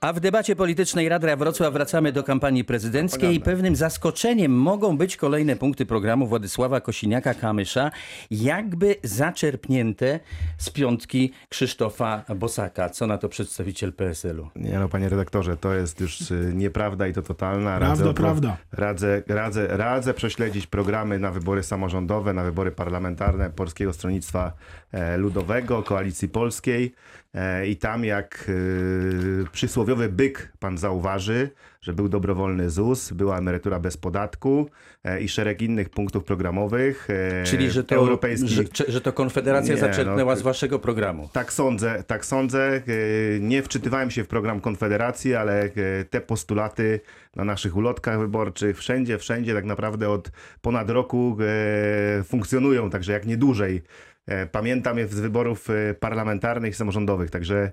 A w debacie politycznej Radia Wrocław wracamy do kampanii prezydenckiej i pewnym zaskoczeniem mogą być kolejne punkty programu Władysława Kosiniaka-Kamysza, jakby zaczerpnięte z piątki Krzysztofa Bosaka. Co na to przedstawiciel PSL-u? Nie no, panie redaktorze, to jest już y, nieprawda i to totalna. Prawda, odwo- prawda. Radzę, radzę, radzę prześledzić programy na wybory samorządowe, na wybory parlamentarne Polskiego Stronnictwa e, Ludowego, Koalicji Polskiej e, i tam jak y, przysłowiowy byk pan zauważy, że był dobrowolny ZUS, była emerytura bez podatku e, i szereg innych punktów programowych. e, Czyli, że to, europejskich. że, że to Konfederacja Nie, zaczerpnęła no, z waszego programu. Tak sądzę, tak sądzę. E, Nie wczytywałem się w program Konfederacji, ale te postulaty na naszych ulotkach wyborczych, wszędzie, wszędzie tak naprawdę od ponad roku funkcjonują, także jak nie dłużej. Pamiętam je z wyborów parlamentarnych i samorządowych, także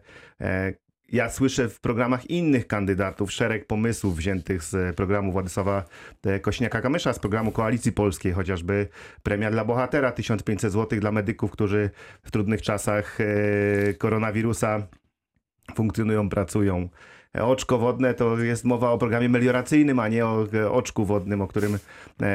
ja słyszę w programach innych kandydatów szereg pomysłów wziętych z programu Władysława e, Kośniaka-Kamysza, z programu Koalicji Polskiej, chociażby premia dla bohatera, 1500 zł dla medyków, którzy w trudnych czasach e, koronawirusa funkcjonują, pracują. E, Oczko wodne to jest mowa o programie melioracyjnym, a nie o oczku wodnym, o którym,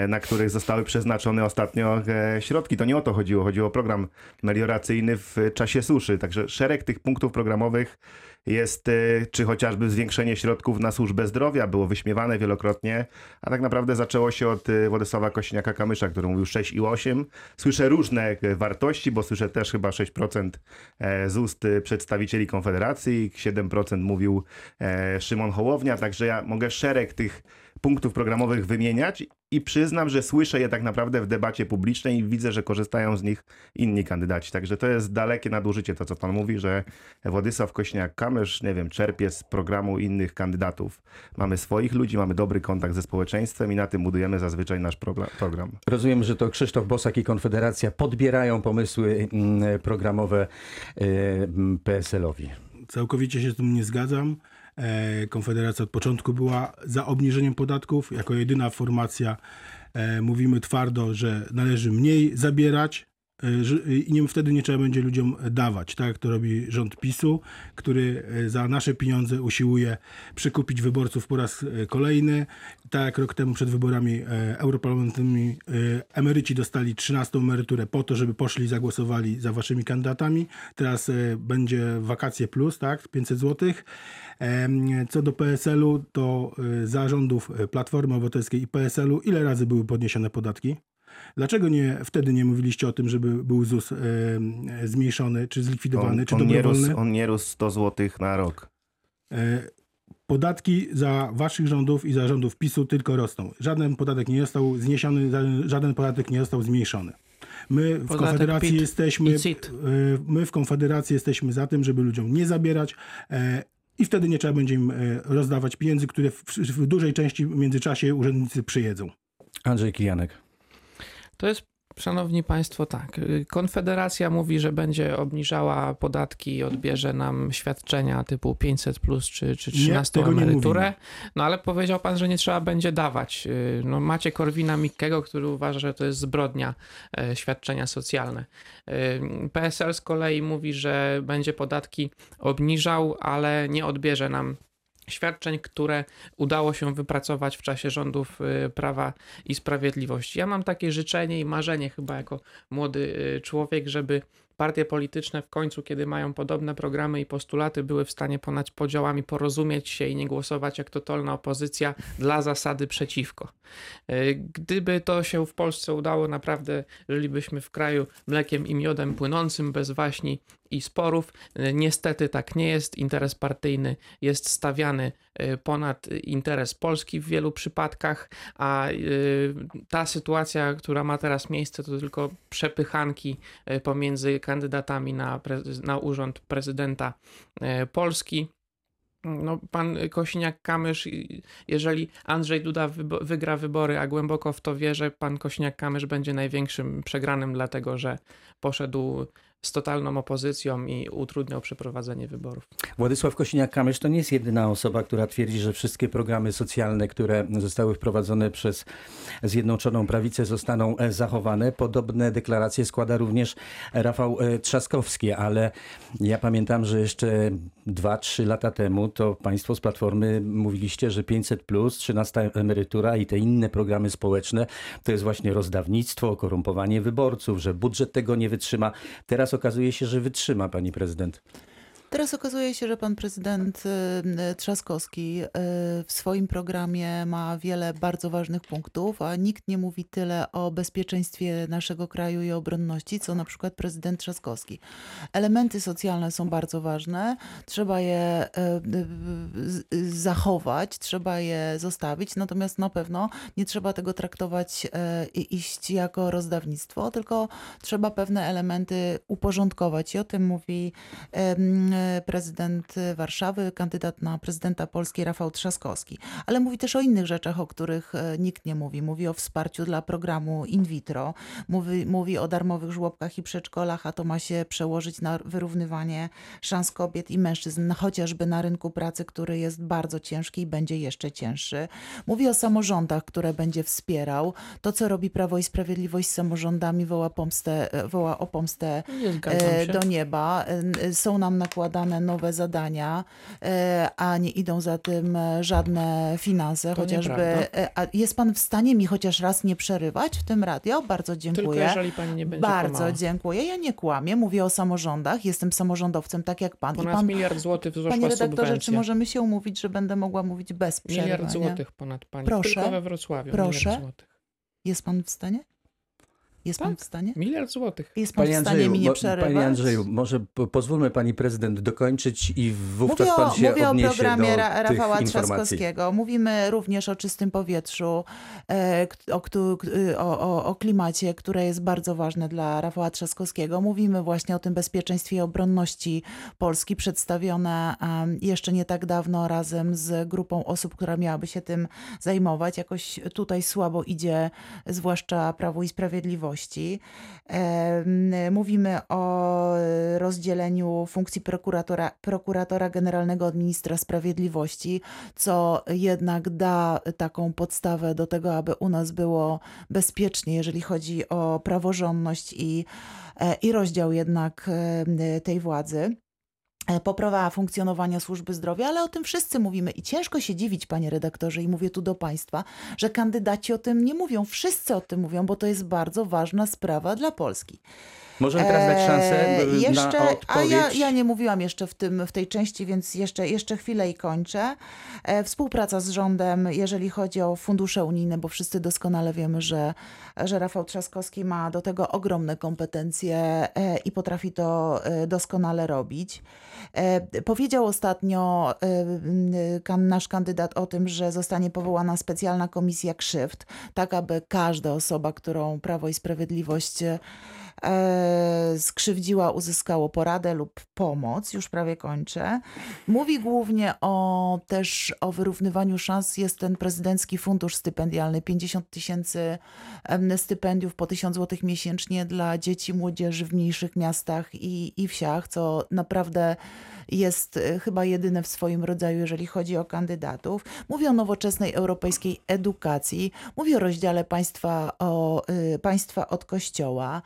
na których zostały przeznaczone ostatnio środki. To nie o to chodziło. Chodziło o program melioracyjny w czasie suszy. Także szereg tych punktów programowych jest, e, czy chociażby zwiększenie środków na służbę zdrowia było wyśmiewane wielokrotnie, a tak naprawdę zaczęło się od e, Władysława Kośniaka-Kamysza, który mówił 6 i 8. Słyszę różne e, wartości, bo słyszę też chyba 6% e, z ust przedstawicieli Konfederacji, 7% mówił e, Szymon Hołownia, także ja mogę szereg tych punktów programowych wymieniać i przyznam, że słyszę je tak naprawdę w debacie publicznej i widzę, że korzystają z nich inni kandydaci. Także to jest dalekie nadużycie to, co pan mówi, że Władysław Kośniak-Kamysz, nie wiem, czerpie z programu innych kandydatów. Mamy swoich ludzi, mamy dobry kontakt ze społeczeństwem i na tym budujemy zazwyczaj nasz progra- program. Rozumiem, że to Krzysztof Bosak i Konfederacja podbierają pomysły mm, programowe e, mm, PSL-owi. Całkowicie się z tym nie zgadzam. E, Konfederacja od początku była za obniżeniem podatków. Jako jedyna formacja e, mówimy twardo, że należy mniej zabierać i nie, wtedy nie trzeba będzie ludziom dawać, tak to robi rząd PiSu, który e, za nasze pieniądze usiłuje przykupić wyborców po raz e, kolejny. Tak jak rok temu przed wyborami e, europarlamentarnymi e, emeryci dostali 13 emeryturę po to, żeby poszli i zagłosowali za waszymi kandydatami. Teraz e, będzie wakacje plus, tak, 500 zł. Co do PSL-u, to e, za rządów e, Platformy Obywatelskiej i PSL-u ile razy były podniesione podatki? Dlaczego nie, wtedy nie mówiliście o tym, żeby był ZUS e, zmniejszony, czy zlikwidowany, On, czy on, nie rósł, on nie rósł 100 zł na rok. E, Podatki za waszych rządów i za rządów PiSu tylko rosną. Żaden podatek nie został zniesiony, żaden- podatek nie został zmniejszony. My w Podatek Konfederacji PIT jesteśmy my w Konfederacji jesteśmy za tym, żeby ludziom nie zabierać e, i wtedy nie trzeba będzie im rozdawać pieniędzy, które w, w dużej części w międzyczasie urzędnicy przyjedzą. Andrzej Kijanek. To jest, szanowni państwo, tak. Konfederacja mówi, że będzie obniżała podatki i odbierze nam świadczenia typu 500 plus czy, czy Nie, 13 tego nie emeryturę. No ale powiedział pan, że nie trzeba będzie dawać. No, macie Korwina Mikkego, który uważa, że to jest zbrodnia e, świadczenia socjalne. Y, PSL z kolei mówi, że będzie podatki obniżał, ale nie odbierze nam świadczeń, które udało się wypracować w czasie rządów y, Prawa i Sprawiedliwości. Ja mam takie życzenie i marzenie chyba jako młody y, człowiek, żeby partie polityczne w końcu, kiedy mają podobne programy i postulaty, były w stanie ponad podziałami porozumieć się i nie głosować jak totalna opozycja dla zasady przeciwko. Y, Gdyby to się w Polsce udało, naprawdę żylibyśmy w kraju mlekiem i miodem płynącym, bez waśni i sporów. Y, Niestety tak nie jest. Interes partyjny jest stawiany ponad interes Polski w wielu przypadkach, a y, ta sytuacja, która ma teraz miejsce, to tylko przepychanki y, pomiędzy kandydatami na, na urząd prezydenta y, Polski. No, pan Kosiniak-Kamysz, jeżeli Andrzej Duda wygra wybory, a głęboko w to wierzę, pan Kosiniak-Kamysz będzie największym przegranym, dlatego że poszedł z totalną opozycją i utrudniał przeprowadzenie wyborów. Władysław Kosiniak-Kamysz to nie jest jedyna osoba, która twierdzi, że wszystkie programy socjalne, które zostały wprowadzone przez Zjednoczoną Prawicę zostaną e, zachowane. Podobne deklaracje składa również Rafał e, Trzaskowski, ale ja pamiętam, że jeszcze 2-3 lata temu to państwo z Platformy mówiliście, że 500+, plus, 13 emerytura i te inne programy społeczne to jest właśnie rozdawnictwo, korumpowanie wyborców, że budżet tego nie wytrzyma. Teraz okazuje się, że wytrzyma pani prezydent. Teraz okazuje się, że pan prezydent y, Trzaskowski y, w swoim programie ma wiele bardzo ważnych punktów, a nikt nie mówi tyle o bezpieczeństwie naszego kraju i obronności, co na przykład prezydent Trzaskowski. Elementy socjalne są bardzo ważne, trzeba je y, zachować, trzeba je zostawić, natomiast na pewno nie trzeba tego traktować i iść jako rozdawnictwo, tylko trzeba pewne elementy uporządkować. I o tym mówi prezydent Warszawy, kandydat na prezydenta Polski Rafał Trzaskowski. Ale mówi też o innych rzeczach, o których e, nikt nie mówi. Mówi o wsparciu dla programu in vitro, mówi, mówi o darmowych żłobkach i przedszkolach, a to ma się przełożyć na wyrównywanie szans kobiet i mężczyzn, chociażby na rynku pracy, który jest bardzo ciężki i będzie jeszcze cięższy. Mówi o samorządach, które będzie wspierał. To, co robi Prawo i Sprawiedliwość z samorządami, woła, pomstę, e, woła o pomstę e, do nieba. Są nam nakładane zakładane nowe zadania, e, a nie idą za tym e, żadne finanse, to chociażby. E, a jest pan w stanie mi chociaż raz nie przerywać w tym radio? Bardzo dziękuję. Tylko jeżeli pani nie będzie Bardzo kłamała. dziękuję. Ja nie kłamię, mówię o samorządach, jestem samorządowcem tak jak pan. Ponad I pan, miliard złotych wzrosła Panie redaktorze, subwencja. czy możemy się umówić, że będę mogła mówić bez przerywania? Miliard złotych ponad pani. Proszę. Tylko we Wrocławiu. Proszę. Jest pan w stanie? Jest pan Tak. w stanie? Miliard złotych. Jest pan Panie w stanie Andrzeju, mi nie przerywać? panie Andrzeju, może po- pozwólmy pani prezydent dokończyć i wówczas Mówię o, pan się mówię o programie do Ra- tych Rafała. Trzaskowskiego. Mówimy również o czystym powietrzu, e, k- o, o, o, o klimacie, które jest bardzo ważne dla Rafała Trzaskowskiego. Mówimy właśnie o tym bezpieczeństwie i obronności Polski, przedstawione jeszcze nie tak dawno razem z grupą osób, która miałaby się tym zajmować. Jakoś tutaj słabo idzie, zwłaszcza Prawu i Mówimy o rozdzieleniu funkcji prokuratora, prokuratora generalnego od ministra sprawiedliwości, co jednak da taką podstawę do tego, aby u nas było bezpiecznie, jeżeli chodzi o praworządność i, e, i rozdział jednak tej władzy. E, Poprawa funkcjonowania służby zdrowia, ale o tym wszyscy mówimy i ciężko się dziwić, panie redaktorze, i mówię tu do państwa, że kandydaci o tym nie mówią. Wszyscy o tym mówią, bo to jest bardzo ważna sprawa dla Polski. Możemy teraz dać szansę Eee, y, jeszcze, na odpowiedź. A ja, ja nie mówiłam jeszcze w, tym, w tej części, więc jeszcze, jeszcze chwilę i kończę. E, współpraca z rządem, jeżeli chodzi o fundusze unijne, bo wszyscy doskonale wiemy, że, że Rafał Trzaskowski ma do tego ogromne kompetencje e, i potrafi to e, doskonale robić. E, powiedział ostatnio e, kan, nasz kandydat o tym, że zostanie powołana specjalna komisja krzywd, tak aby każda osoba, którą Prawo i Sprawiedliwość e, skrzywdziła, uzyskało poradę lub pomoc, już prawie kończę. Mówi głównie o też o wyrównywaniu szans. Jest ten prezydencki fundusz stypendialny, 50 tysięcy stypendiów po 1000 zł miesięcznie dla dzieci, młodzieży w mniejszych miastach i, i wsiach, co naprawdę jest e, chyba jedyne w swoim rodzaju, jeżeli chodzi o kandydatów. Mówi o nowoczesnej europejskiej edukacji, mówi o rozdziale państwa, o, y, państwa od kościoła.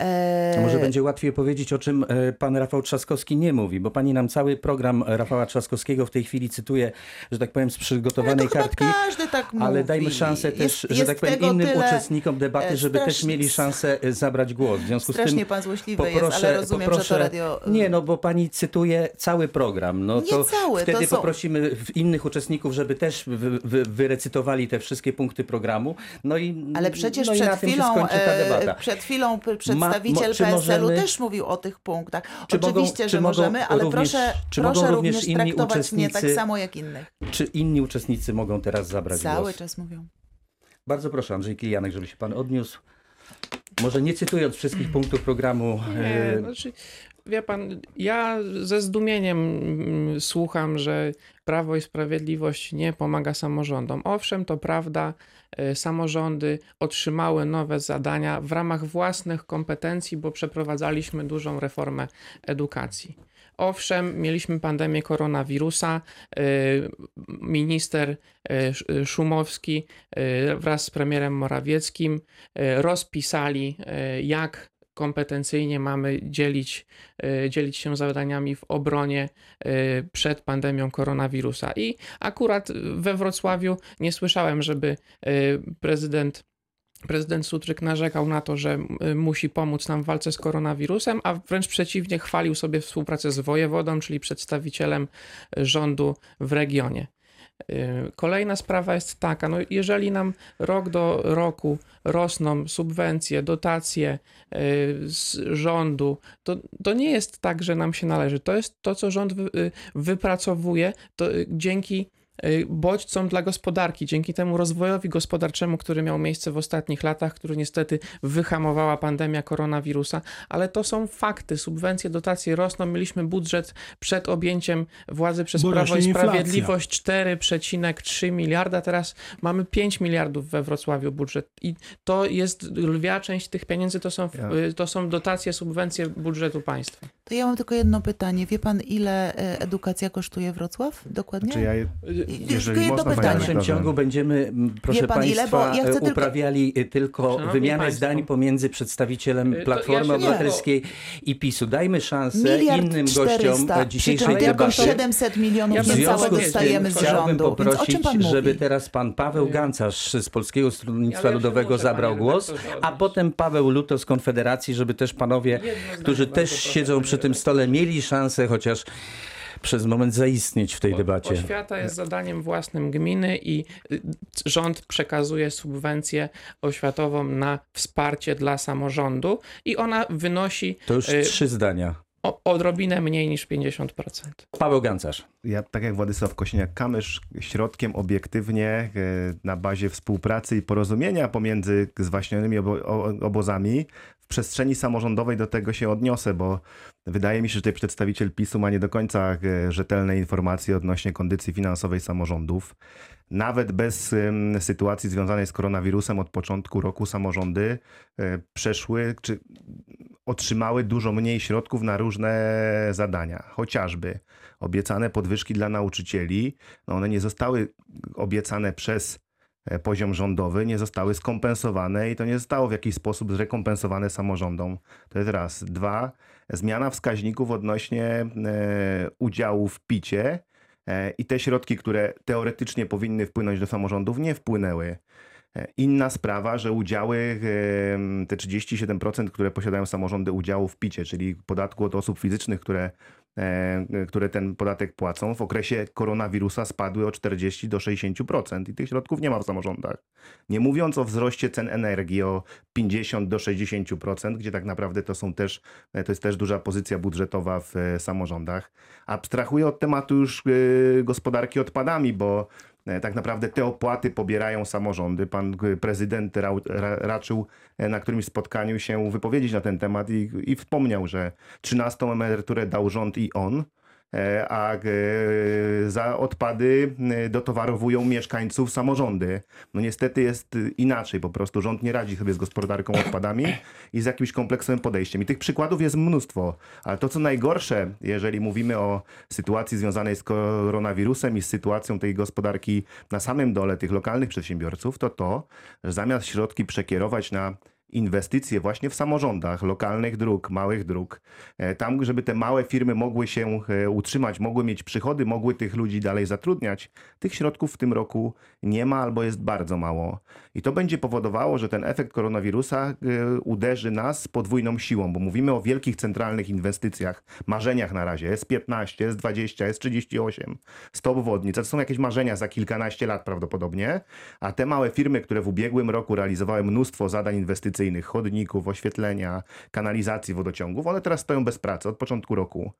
E, A może będzie łatwiej powiedzieć, o czym e, pan Rafał Trzaskowski nie mówi, bo pani nam cały program Rafała Trzaskowskiego w tej chwili cytuje, że tak powiem, z ale przygotowanej to chyba kartki. każdy tak mówi. Ale dajmy szansę też, Jest- że jest tak powiem, innym tyle- uczestnikom debaty, e, żeby też mieli szansę e, zabrać głos. W związku z Strasznie tym pan złośliwy jest, ale rozumiem, że to radio... Nie, no bo pani cytuje cały program. No Nie to cały, to wtedy są- poprosimy innych uczestników, żeby też wy, wy, wyrecytowali te wszystkie punkty programu. No i, Ale przecież no i przed na tym się chwilą, skończy ta e, debata. przed chwilą p- przedstawiciel PSL-u możemy- też mówił o tych punktach. Czy mogą- Oczywiście, czy że mogą możemy, ale również- proszę, czy proszę mogą również traktować mnie tak samo jak innych. Czy inni uczestnicy mogą teraz zabrać Cały głos? czas mówią. Bardzo proszę, Andrzej Kilianek, żeby się pan odniósł. Może nie cytując wszystkich punktów programu. Nie, e, znaczy, Wie pan, ja ze zdumieniem mm, słucham, że Prawo i Sprawiedliwość nie pomaga samorządom. Owszem, to prawda, y, samorządy otrzymały nowe zadania w ramach własnych kompetencji, bo przeprowadzaliśmy dużą reformę edukacji. Owszem, mieliśmy pandemię koronawirusa. y, Minister Sz- Szumowski wraz z premierem Morawieckim rozpisali, jak kompetencyjnie mamy dzielić, y, dzielić się zadaniami w obronie y, przed pandemią koronawirusa. I akurat we Wrocławiu nie słyszałem, żeby y, prezydent Prezydent Sutryk narzekał na to, że musi pomóc nam w walce z koronawirusem, a wręcz przeciwnie, chwalił sobie współpracę z wojewodą, czyli przedstawicielem rządu w regionie. Y, Kolejna sprawa jest taka, no jeżeli nam rok do roku rosną subwencje, dotacje y, z rządu, to, to nie jest tak, że nam się należy. To jest to, co rząd y, wypracowuje to dzięki y, bodźcom dla gospodarki, dzięki temu rozwojowi gospodarczemu, który miał miejsce w ostatnich latach, który niestety wyhamowała pandemia koronawirusa, ale to są fakty. Subwencje, dotacje rosną. Mieliśmy budżet przed objęciem władzy przez Bo Prawo i. Sprawiedliwość 4,3 miliarda, teraz mamy 5 miliardów we Wrocławiu budżet i to jest lwia część tych pieniędzy, to są, y, to są dotacje, subwencje budżetu państwa. To ja mam tylko jedno pytanie. Wie pan, ile e, edukacja kosztuje Wrocław? Dokładnie? Czy ja, I- jeżeli tylko jedno można, W pytanie. dalszym ciągu będziemy, proszę Wie pan ile? Państwa, Bo ja chcę e, tylko- uprawiali e, tylko wymianę państwo. zdań pomiędzy przedstawicielem Platformy ja Obywatelskiej i PiSu. Dajmy szansę Miliard innym 400, gościom przy dzisiejszej czym tylko debaty. 700 milionów Ja niecałe dostajemy z chciałbym rządu. Więc o poprosić, czym pan mówi? żeby teraz pan Paweł Gancarz z Polskiego Stronnictwa Ja Ludowego zabrał głos, a potem Paweł Luto z Konfederacji, żeby też panowie, którzy też siedzą przy tym stole, mieli szansę chociaż przez moment zaistnieć w tej debacie. Oświata jest zadaniem własnym gminy i y, rząd przekazuje subwencję oświatową na wsparcie dla samorządu i ona wynosi To już y, trzy zdania. O, odrobinę mniej niż 50%. Paweł Gancarz. Ja, tak jak Władysław Kosiniak-Kamysz, środkiem obiektywnie e, na bazie współpracy i porozumienia pomiędzy zwaśnionymi obo, obozami w przestrzeni samorządowej do tego się odniosę, bo wydaje mi się, że tutaj przedstawiciel PiSu ma nie do końca e, rzetelne informacje odnośnie kondycji finansowej samorządów. Nawet bez sytuacji związanej z koronawirusem od początku roku samorządy e, przeszły, czy otrzymały dużo mniej środków na różne zadania. Chociażby obiecane podwyżki dla nauczycieli, no one nie zostały obiecane przez e, poziom rządowy, nie zostały skompensowane i to nie zostało w jakiś sposób zrekompensowane samorządom. To jest raz. Dwa, zmiana wskaźników odnośnie e, udziału w picie e, i te środki, które teoretycznie powinny wpłynąć do samorządów, nie wpłynęły. E, Inna sprawa, że udziały, te 37%, które posiadają samorządy udziału w picie, czyli podatku od osób fizycznych, które, e, które ten podatek płacą, w okresie koronawirusa spadły o 40 do 60% i tych środków nie ma w samorządach. Nie mówiąc o wzroście cen energii o 50 do 60%, gdzie tak naprawdę to są też, e, to jest też duża pozycja budżetowa w e, samorządach. Abstrahuję od tematu już e, gospodarki odpadami, bo E, Tak naprawdę te opłaty pobierają samorządy. Pan e, prezydent rał- ra, raczył e, na którymś spotkaniu się wypowiedzieć na ten temat i, i wspomniał, że 13 emeryturę dał rząd i on, e, a e, za odpady e, dotowarowują mieszkańców samorządy. No niestety jest e, inaczej, po prostu rząd nie radzi sobie z gospodarką odpadami i z jakimś kompleksowym podejściem. I tych przykładów jest mnóstwo, ale to co najgorsze, jeżeli mówimy o sytuacji związanej z koronawirusem i z sytuacją tej gospodarki na samym dole tych lokalnych przedsiębiorców, to to, że zamiast środki przekierować na inwestycje właśnie w samorządach, lokalnych dróg, małych dróg, e, tam, żeby te małe firmy mogły się e, utrzymać, mogły mieć przychody, mogły tych ludzi dalej zatrudniać, tych środków w tym roku nie ma albo jest bardzo mało. I to będzie powodowało, że ten efekt koronawirusa e, uderzy nas podwójną siłą, bo mówimy o wielkich centralnych inwestycjach, marzeniach na razie, S15, S20, S38, 100 obwodnic. To są jakieś marzenia za kilkanaście lat prawdopodobnie, a te małe firmy, które w ubiegłym roku realizowały mnóstwo zadań inwestycyjnych, chodników, oświetlenia, kanalizacji, wodociągów, one teraz stoją bez pracy od początku roku.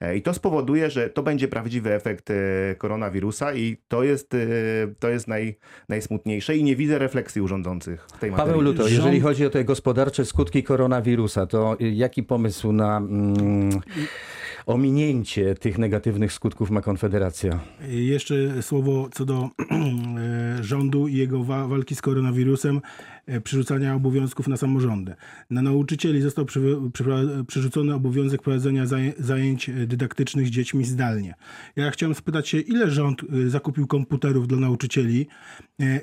E, I to spowoduje, że to będzie prawdziwy efekt e, koronawirusa i to jest, e, to jest naj, najsmutniejsze i nie widzę refleksji urządzących w tej materii. Paweł Luto, Rząd- jeżeli chodzi o te gospodarcze skutki koronawirusa, to jaki pomysł na mm, ominięcie tych negatywnych skutków ma Konfederacja? Jeszcze słowo co do e, rządu i jego wa- walki z koronawirusem, e, przerzucania obowiązków na samorządy. Na nauczycieli został przerzucony obowiązek prowadzenia zaję- zajęć dydaktycznych z dziećmi zdalnie. Ja chciałem spytać się, ile rząd e, zakupił komputerów dla nauczycieli?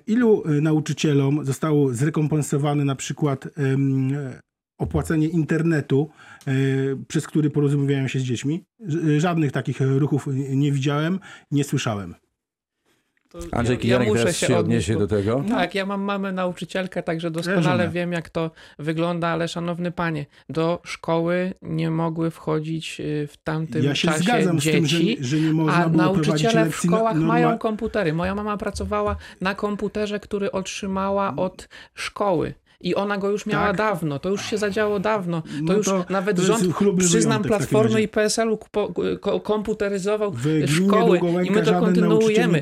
Ilu nauczycielom zostało zrekompensowane na przykład opłacenie internetu, e, przez który porozumiewają się z dziećmi? Ż- Żadnych takich e, ruchów nie widziałem, nie słyszałem. Andrzej ja- Kijanek ja muszę teraz się odniesie do tego. Tak, ja mam mamę nauczycielkę, także doskonale żonę. wiem, jak to wygląda, ale szanowny panie, do szkoły nie mogły wchodzić y, w tamtym Ja się czasie zgadzam z tym, że, dzieci. że nie można A nauczyciele w szkołach norma- mają komputery. Moja mama pracowała na komputerze, który otrzymała od szkoły. I ona go już miała Tak. dawno, to już się zadziało dawno. To No już to- nawet to rząd, przyznam, Platformy i PSL-u kupo- ko- komputeryzował szkoły i my to kontynuujemy.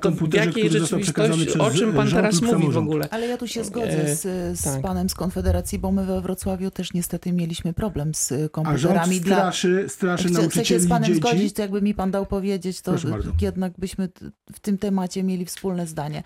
To, w jakiej rzeczywistości, o czym pan teraz mówi w ogóle? Ale ja tu się zgodzę E, z, z tak. panem z Konfederacji, bo my we Wrocławiu też niestety mieliśmy problem z y, A rząd komputerami dla... straszy, straszy Chcę, chcę się nauczycieli z panem dzieci. zgodzić, to jakby mi pan dał powiedzieć, to jednak byśmy w tym temacie mieli wspólne zdanie.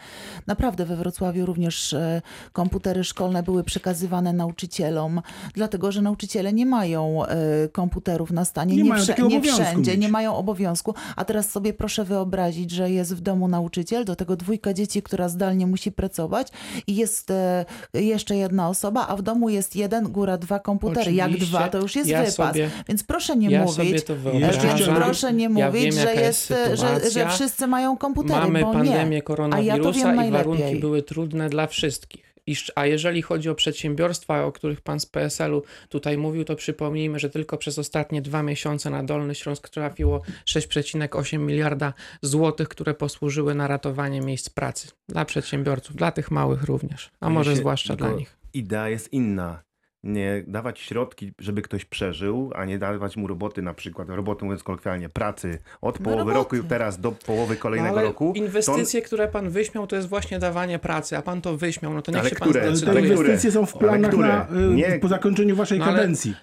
Naprawdę we Wrocławiu również e, komputery szkolne były przekazywane nauczycielom, dlatego że nauczyciele nie mają e, komputerów na stanie, Nie nie, wsze- nie wszędzie, mieć. nie mają obowiązku. A teraz sobie proszę wyobrazić, że jest w domu nauczyciel, do tego dwójka dzieci, która zdalnie musi pracować i jest e, jeszcze jedna osoba, a w domu jest jeden, góra dwa komputery. Jak Oczywiście. dwa, to już jest Ja wypas. sobie- Więc proszę nie ja mówić, to więc proszę nie Ja mówić, wiem, że, jest, jest że, że sytuacja. wszyscy mają komputery, Mamy bo pandemię nie. koronawirusa wiem i najlepiej. warunki były trudne dla wszystkich. A jeżeli chodzi o przedsiębiorstwa, o których pan z PSL-u tutaj mówił, to przypomnijmy, że tylko przez ostatnie dwa miesiące na Dolny Śląsk trafiło 6,8 miliarda złotych, które posłużyły na ratowanie miejsc pracy dla przedsiębiorców, dla tych małych również, a może zwłaszcza dla nich. Idea jest inna. Nie dawać środki, żeby ktoś przeżył, a nie dawać mu roboty, na przykład roboty mówiąc kolokwialnie, pracy od No połowy roboty. roku teraz do połowy No, kolejnego ale roku. to on- inwestycje, które pan wyśmiał, to jest właśnie dawanie pracy, a pan to wyśmiał, no to niech Ale się pan które? Ale te Ale zdecyduje. które? inwestycje są w planach na, y, Nie. po zakończeniu waszej No ale- kadencji.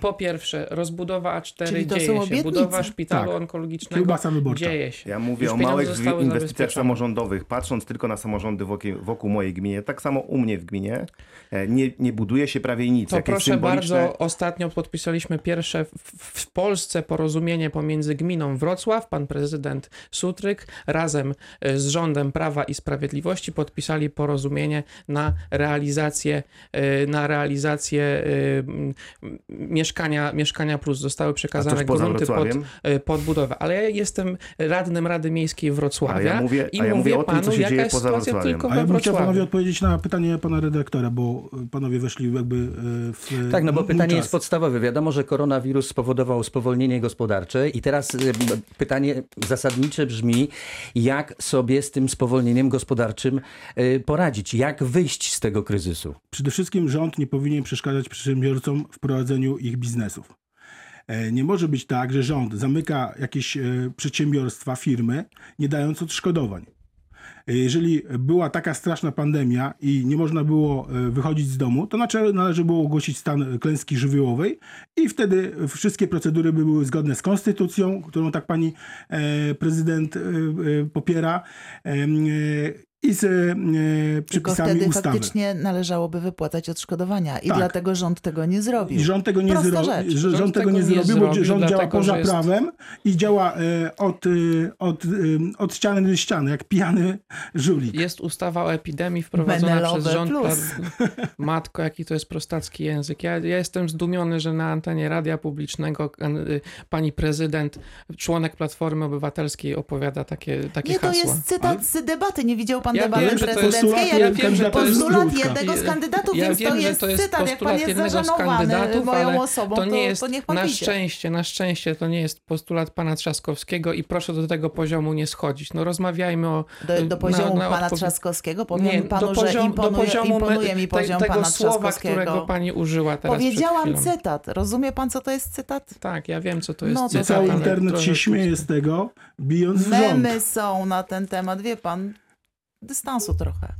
Po pierwsze, rozbudowa A4 Czyli to są dzieje się, obietnice. budowa szpitalu Tak. onkologicznego Kiełbasa wyborcza. dzieje się. Ja mówię Już o pieniądze małych zostały inwestycjach zabezpieczone. samorządowych. Patrząc tylko na samorządy wokół, wokół mojej gminy, tak samo u mnie w gminie, e, nie, nie buduje się prawie nic. To Jakieś proszę symboliczne... bardzo, ostatnio podpisaliśmy pierwsze w, w Polsce porozumienie pomiędzy gminą Wrocław, pan prezydent Sutryk, razem e, z rządem Prawa i Sprawiedliwości podpisali porozumienie na realizację, e, na realizację e, m, m, mieszkania, mieszkania plus. Zostały przekazane grunty pod, e, pod budowę. Ale ja jestem radnym Rady Miejskiej Wrocławia A ja mówię- i a ja mówię mówię o tym, panu, co się jaka dzieje jest poza sytuacja Wrocławiem. tylko A ja we chciał panowie odpowiedzieć na pytanie pana redaktora, bo y, panowie weszli jakby y, w Tak, no bo pytanie czas. jest podstawowe. Wiadomo, że koronawirus spowodował spowolnienie gospodarcze i teraz pytanie zasadnicze brzmi, jak sobie z tym spowolnieniem gospodarczym poradzić? Jak wyjść z tego kryzysu? Przede wszystkim rząd nie powinien przeszkadzać przedsiębiorcom w prowadzeniu ich biznesów. E, Nie może być tak, że rząd zamyka jakieś e, przedsiębiorstwa, firmy, nie dając odszkodowań. E, Jeżeli była taka straszna pandemia i nie można było wychodzić z domu, to należy było ogłosić stan klęski żywiołowej i wtedy wszystkie procedury by były zgodne z konstytucją, którą tak pani prezydent popiera i z e, Tylko przepisami wtedy ustawy. faktycznie należałoby wypłacać odszkodowania i Tak. dlatego rząd tego nie zrobił. I rząd tego nie, zro... Rząd rząd tego nie nie zrobił, bo rząd działa dlatego, poza że jest- prawem i działa e, od, e, od, e, od ściany do ściany, jak pijany żulik. Jest ustawa o epidemii wprowadzona Menelowe przez rząd. plus. Matko, jaki to jest prostacki język. Ja, ja jestem zdumiony, że na antenie radia publicznego y, pani prezydent, członek Platformy Obywatelskiej opowiada takie, takie Nie, to hasła. jest cytat z debaty. Nie widział pan debaty wiem, że to jest- prezydenckiej? ja wiem, że to jest postulat jednego z kandydatów, Ja więc wiem, to że jest to jest cytat. Jak pan jest zażenowany moją osobą, to nie jest, to niech pan na szczęście, na szczęście to nie jest postulat pana Trzaskowskiego i proszę do tego poziomu nie schodzić. No rozmawiajmy o Do, do poziomu na pana odpowiedź- Trzaskowskiego. Powiem Nie, panu, do, że poziom, do imponuje, poziomu me- imponuje mi te- poziom tego pana słowa, Trzaskowskiego. którego pani użyła teraz Powiedziałam cytat. Rozumie pan, co to jest cytat? Tak, ja wiem, co to jest No cytat, Cały internet się śmieje z tego, bijąc w rząd. Memy są na ten temat, wie pan. Dystansu trochę.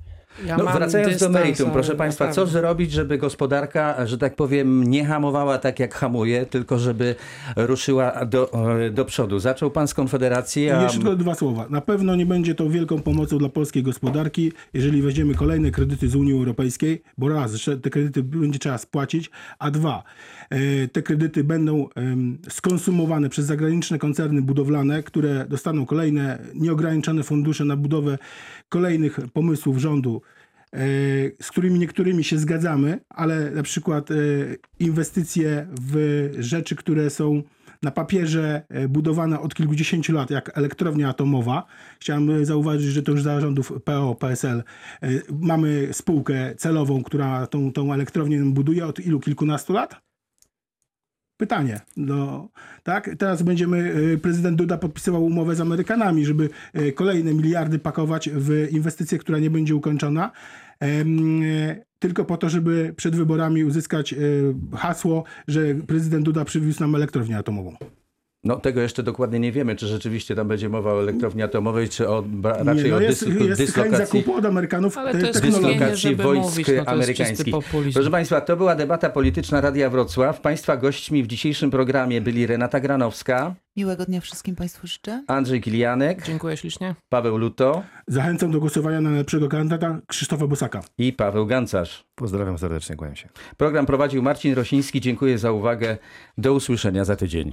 Ja No, wracając do meritum, proszę Państwa, co zrobić, żeby gospodarka, że tak powiem, nie hamowała tak jak hamuje, tylko żeby ruszyła do, do przodu? Zaczął Pan z Konfederacji, a... Jeszcze tylko dwa słowa. Na pewno nie będzie to wielką pomocą dla polskiej gospodarki, jeżeli weźmiemy kolejne kredyty z Unii Europejskiej, bo raz, że te kredyty będzie trzeba spłacić, a dwa, te kredyty będą skonsumowane przez zagraniczne koncerny budowlane, które dostaną kolejne nieograniczone fundusze na budowę kolejnych pomysłów rządu, e, z którymi niektórymi się zgadzamy, ale na przykład e, inwestycje w rzeczy, które są na papierze e, budowane od kilkudziesięciu lat, jak elektrownia atomowa. Chciałem e, zauważyć, że to już za rządów PO, PSL e, mamy spółkę celową, która tą, tą elektrownię buduje od ilu? Kilkunastu lat? Pytanie. No, tak? Teraz będziemy, e, prezydent Duda podpisywał umowę z Amerykanami, żeby e, kolejne miliardy pakować w inwestycję, która nie będzie ukończona. E, Tylko po to, żeby przed wyborami uzyskać hasło, że prezydent Duda przywiózł nam elektrownię atomową. No tego jeszcze dokładnie nie wiemy, czy rzeczywiście tam będzie mowa o elektrowni atomowej, czy o, raczej Nie, no o jest, dys, jest dyslokacji. zakupu od Amerykanów Ale to jest dyslokacji żeby wojsk mówić, no amerykańskich. Proszę Państwa, to była debata polityczna Radia Wrocław. Państwa gośćmi w dzisiejszym programie byli Renata Granowska, Miłego dnia wszystkim Państwu życzę. Andrzej Kilianek, Dziękuję ślicznie. Paweł Luto Zachęcam do głosowania na lepszego kandydata Krzysztofa Bosaka. i Paweł Gancarz. Pozdrawiam serdecznie, kłaniam się. Program prowadził Marcin Rosiński. Dziękuję za uwagę. Do usłyszenia za tydzień.